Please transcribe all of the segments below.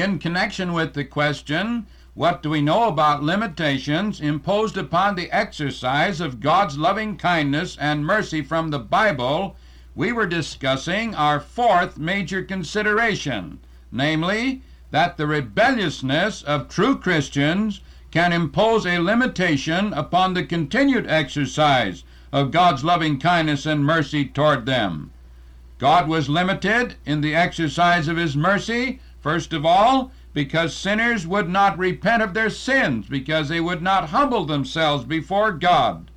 In connection with the question, what do we know about limitations imposed upon the exercise of God's loving kindness and mercy from the Bible? We were discussing our fourth major consideration, namely, that the rebelliousness of true Christians can impose a limitation upon the continued exercise of God's loving kindness and mercy toward them. God was limited in the exercise of his mercy, first of all, because sinners would not repent of their sins, because they would not humble themselves before God.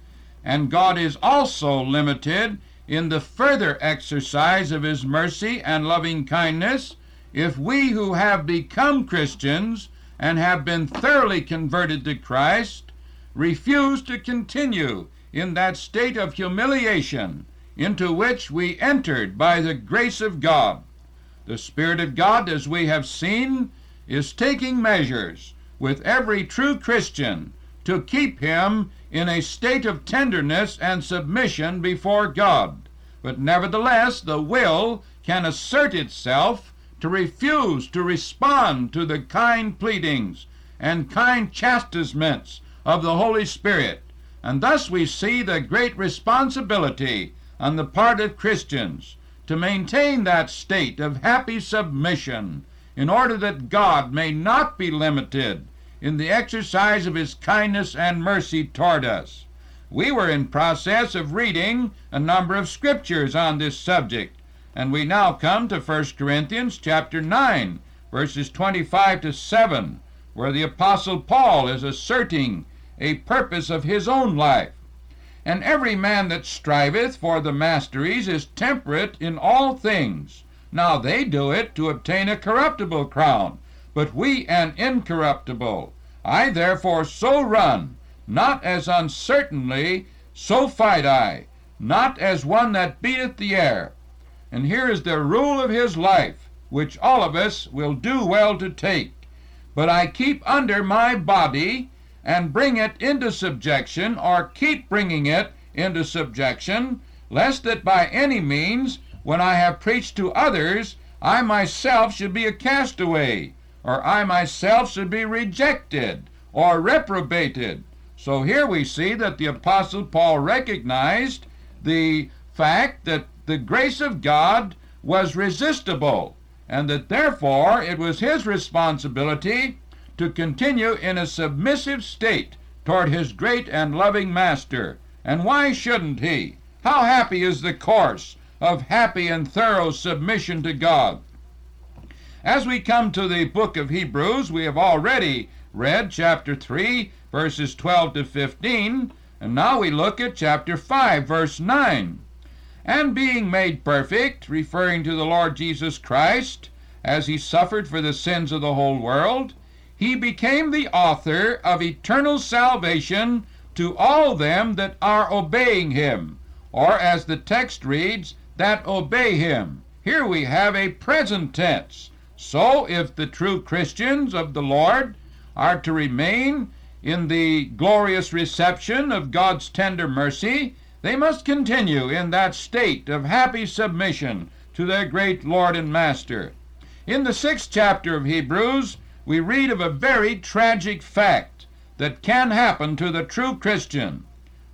And God is also limited in the further exercise of his mercy and loving kindness if we who have become Christians and have been thoroughly converted to Christ refuse to continue in that state of humiliation into which we entered by the grace of God. The Spirit of God, as we have seen, is taking measures with every true Christian to keep him in a state of tenderness and submission before God. But nevertheless, the will can assert itself to refuse to respond to the kind pleadings and kind chastisements of the Holy Spirit. And thus we see the great responsibility on the part of Christians to maintain that state of happy submission in order that God may not be limited in the exercise of his kindness and mercy toward us. We were in process of reading a number of scriptures on this subject, and we now come to 1 Corinthians chapter 9, verses 25 to 7, where the apostle Paul is asserting a purpose of his own life. And every man that striveth for the masteries is temperate in all things. Now they do it to obtain a corruptible crown, but we an incorruptible. I therefore so run, not as uncertainly, so fight I, not as one that beateth the air. And here is the rule of his life, which all of us will do well to take. But I keep under my body, and bring it into subjection, or keep bringing it into subjection, lest that by any means, when I have preached to others, I myself should be a castaway, or I myself should be rejected, or reprobated. So here we see that the Apostle Paul recognized the fact that the grace of God was resistible, and that therefore it was his responsibility to continue in a submissive state toward his great and loving Master. And why shouldn't he? How happy is the course of happy and thorough submission to God? As we come to the book of Hebrews, we have already read chapter 3, verses 12 to 15, and now we look at chapter 5, verse 9. And being made perfect, referring to the Lord Jesus Christ, as he suffered for the sins of the whole world, he became the author of eternal salvation to all them that are obeying him, or as the text reads, that obey him. Here we have a present tense. So if the true Christians of the Lord are to remain in the glorious reception of God's tender mercy, they must continue in that state of happy submission to their great Lord and Master. In the sixth chapter of Hebrews, we read of a very tragic fact that can happen to the true Christian.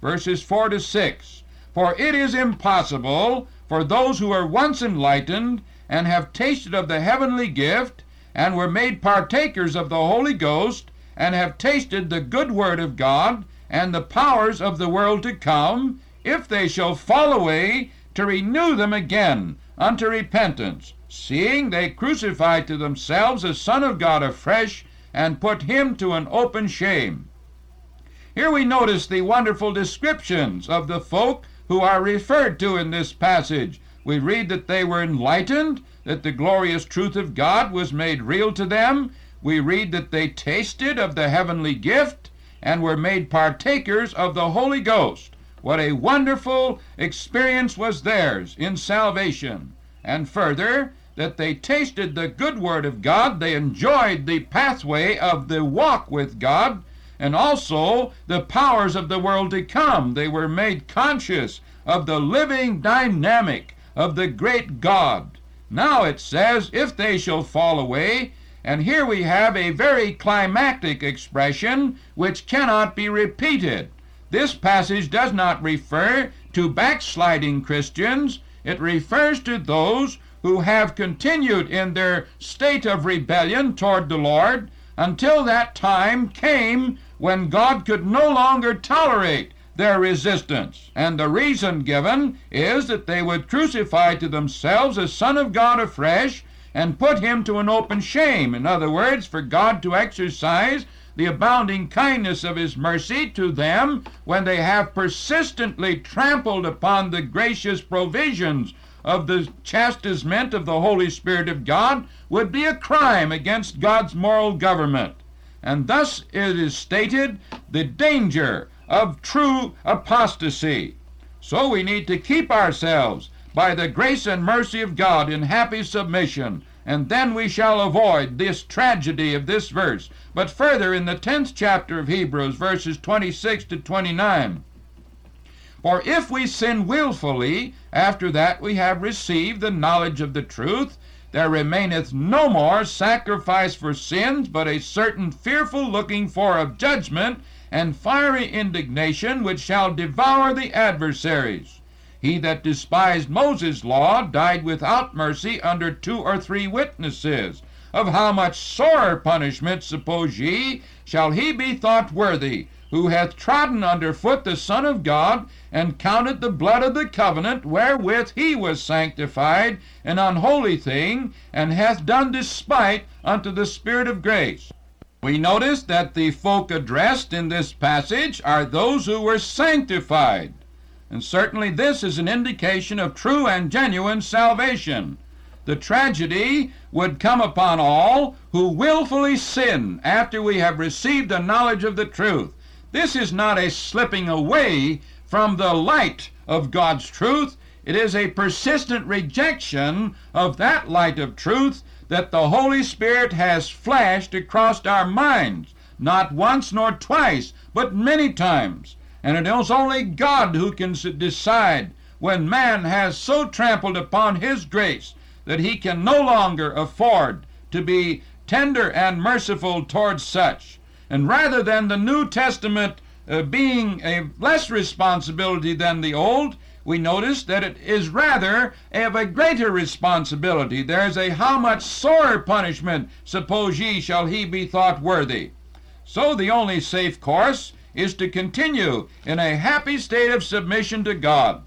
Verses 4 to 6. For it is impossible for those who are once enlightened and have tasted of the heavenly gift and were made partakers of the Holy Ghost and have tasted the good word of God and the powers of the world to come, if they shall fall away, to renew them again unto repentance seeing they crucify to themselves the Son of God afresh, and put him to an open shame. Here we notice the wonderful descriptions of the folk who are referred to in this passage. We read that they were enlightened, that the glorious truth of God was made real to them. We read that they tasted of the heavenly gift and were made partakers of the Holy Ghost. What a wonderful experience was theirs in salvation. And further, that they tasted the good word of God, they enjoyed the pathway of the walk with God, and also the powers of the world to come. They were made conscious of the living dynamic of the great God. Now it says, if they shall fall away, And here we have a very climactic expression which cannot be repeated. This passage does not refer to backsliding Christians, it refers to those who have continued in their state of rebellion toward the Lord until that time came when God could no longer tolerate their resistance. And the reason given is that they would crucify to themselves a Son of God afresh and put him to an open shame. In other words, for God to exercise the abounding kindness of his mercy to them when they have persistently trampled upon the gracious provisions of the chastisement of the Holy Spirit of God would be a crime against God's moral government. And thus it is stated the danger of true apostasy. So we need to keep ourselves by the grace and mercy of God in happy submission, and then we shall avoid this tragedy of this verse. But further, in the 10th chapter of Hebrews, verses 26 to 29, for if we sin wilfully, after that we have received the knowledge of the truth, there remaineth no more sacrifice for sins, but a certain fearful looking for of judgment and fiery indignation which shall devour the adversaries. He that despised Moses' law died without mercy under two or three witnesses. Of how much sorer punishment, suppose ye, shall he be thought worthy, who hath trodden under foot the Son of God, and counted the blood of the covenant wherewith he was sanctified an unholy thing, and hath done despite unto the Spirit of grace? We notice that the folk addressed in this passage are those who were sanctified. And certainly this is an indication of true and genuine salvation. The tragedy would come upon all who wilfully sin after we have received the knowledge of the truth. This is not a slipping away from the light of God's truth. It is a persistent rejection of that light of truth that the Holy Spirit has flashed across our minds, not once nor twice, but many times. And it is only God who can decide when man has so trampled upon His grace that he can no longer afford to be tender and merciful towards such. And rather than the New Testament uh, being a less responsibility than the Old, we notice that it is rather of a greater responsibility. There's a how much sorer punishment, suppose ye, shall he be thought worthy. So the only safe course is to continue in a happy state of submission to God.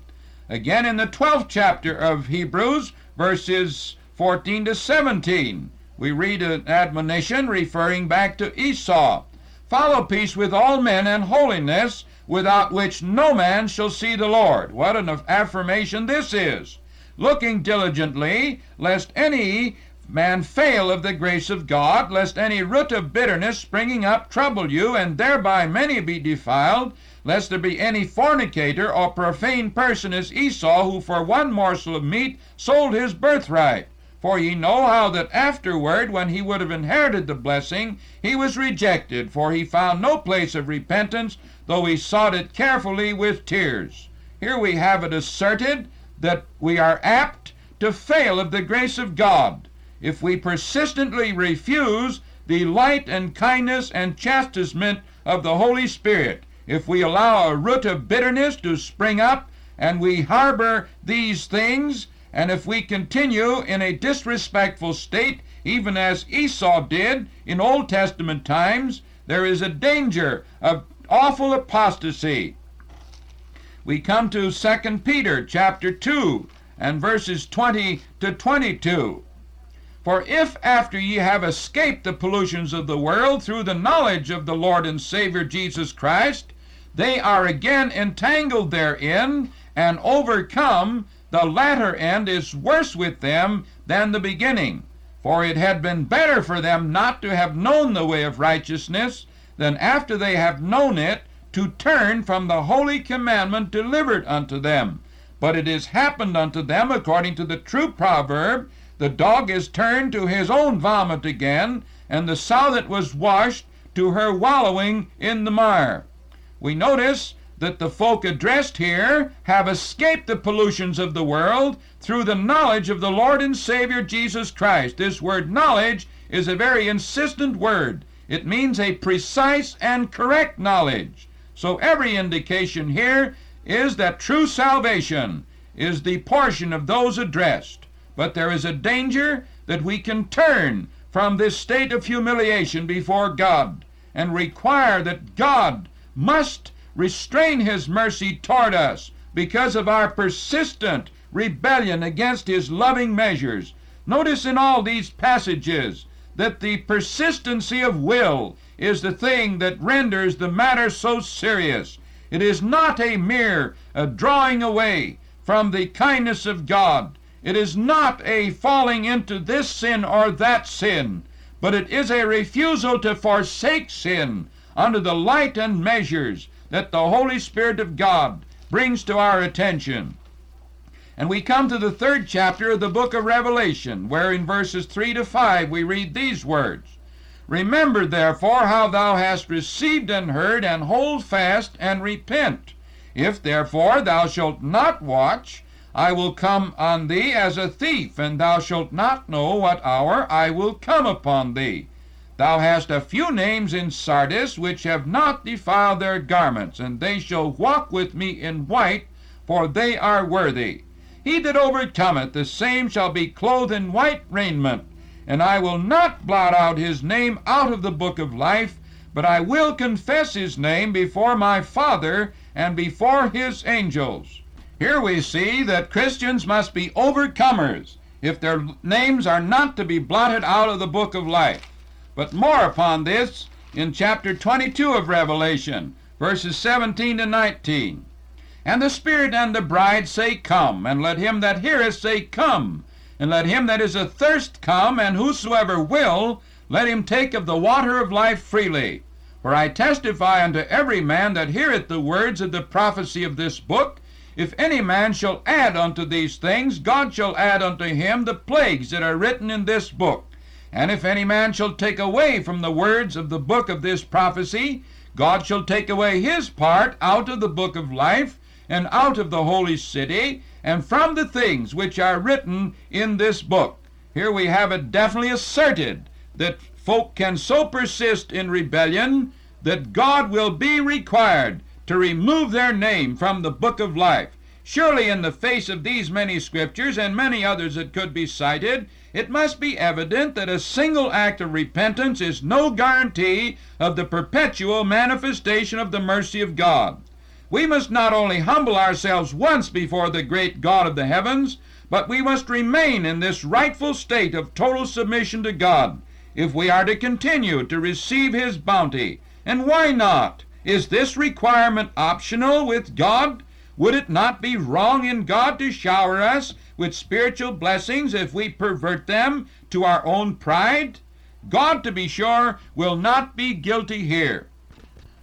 Again, in the 12th chapter of Hebrews, verses 14 to 17, we read an admonition referring back to Esau. Follow peace with all men and holiness, without which no man shall see the Lord. What an affirmation this is! Looking diligently, lest any man fail of the grace of God, lest any root of bitterness springing up trouble you, and thereby many be defiled, lest there be any fornicator or profane person as Esau, who for one morsel of meat sold his birthright. For ye know how that afterward, when he would have inherited the blessing, he was rejected, for he found no place of repentance, though he sought it carefully with tears. Here we have it asserted that we are apt to fail of the grace of God if we persistently refuse the light and kindness and chastisement of the Holy Spirit, if we allow a root of bitterness to spring up and we harbor these things, and if we continue in a disrespectful state, even as Esau did in Old Testament times, there is a danger of awful apostasy. We come to 2 Peter chapter 2 and verses 20 to 22. For if after ye have escaped the pollutions of the world through the knowledge of the Lord and Savior Jesus Christ, they are again entangled therein and overcome, the latter end is worse with them than the beginning. For it had been better for them not to have known the way of righteousness than after they have known it to turn from the holy commandment delivered unto them. But it is happened unto them according to the true proverb the dog is turned to his own vomit again, and the sow that was washed to her wallowing in the mire. We notice that the folk addressed here have escaped the pollutions of the world through the knowledge of the Lord and Savior Jesus Christ. This word knowledge is a very insistent word. It means a precise and correct knowledge. So every indication here is that true salvation is the portion of those addressed. But there is a danger that we can turn from this state of humiliation before God and require that God must restrain his mercy toward us because of our persistent rebellion against his loving measures. Notice in all these passages that the persistency of will is the thing that renders the matter so serious. It is not a mere a drawing away from the kindness of God. It is not a falling into this sin or that sin, but it is a refusal to forsake sin under the light and measures that the Holy Spirit of God brings to our attention. And we come to the third chapter of the book of Revelation, where in verses 3 to 5 we read these words Remember therefore how thou hast received and heard, and hold fast and repent. If therefore thou shalt not watch, I will come on thee as a thief, and thou shalt not know what hour I will come upon thee. Thou hast a few names in Sardis which have not defiled their garments, and they shall walk with me in white, for they are worthy. He that overcometh, the same shall be clothed in white raiment, and I will not blot out his name out of the book of life, but I will confess his name before my Father and before his angels. Here we see that Christians must be overcomers if their names are not to be blotted out of the book of life. But more upon this in chapter 22 of Revelation, verses 17 to 19. And the Spirit and the bride say, Come, and let him that heareth say, Come, and let him that is athirst come, and whosoever will, let him take of the water of life freely. For I testify unto every man that heareth the words of the prophecy of this book, if any man shall add unto these things, God shall add unto him the plagues that are written in this book. And if any man shall take away from the words of the book of this prophecy, God shall take away his part out of the book of life, and out of the holy city, and from the things which are written in this book. Here we have it definitely asserted that folk can so persist in rebellion that God will be required to remove their name from the book of life. Surely, in the face of these many scriptures and many others that could be cited, it must be evident that a single act of repentance is no guarantee of the perpetual manifestation of the mercy of God. We must not only humble ourselves once before the great God of the heavens, but we must remain in this rightful state of total submission to God if we are to continue to receive His bounty. And why not? Is this requirement optional with God? Would it not be wrong in God to shower us with spiritual blessings if we pervert them to our own pride? God, to be sure, will not be guilty here.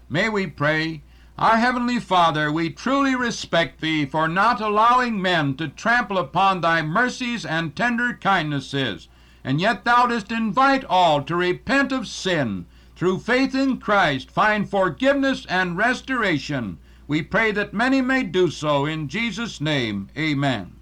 May we pray? Our Heavenly Father, we truly respect Thee for not allowing men to trample upon Thy mercies and tender kindnesses, and yet Thou dost invite all to repent of sin, through faith in Christ find forgiveness and restoration. We pray that many may do so in Jesus' name. Amen.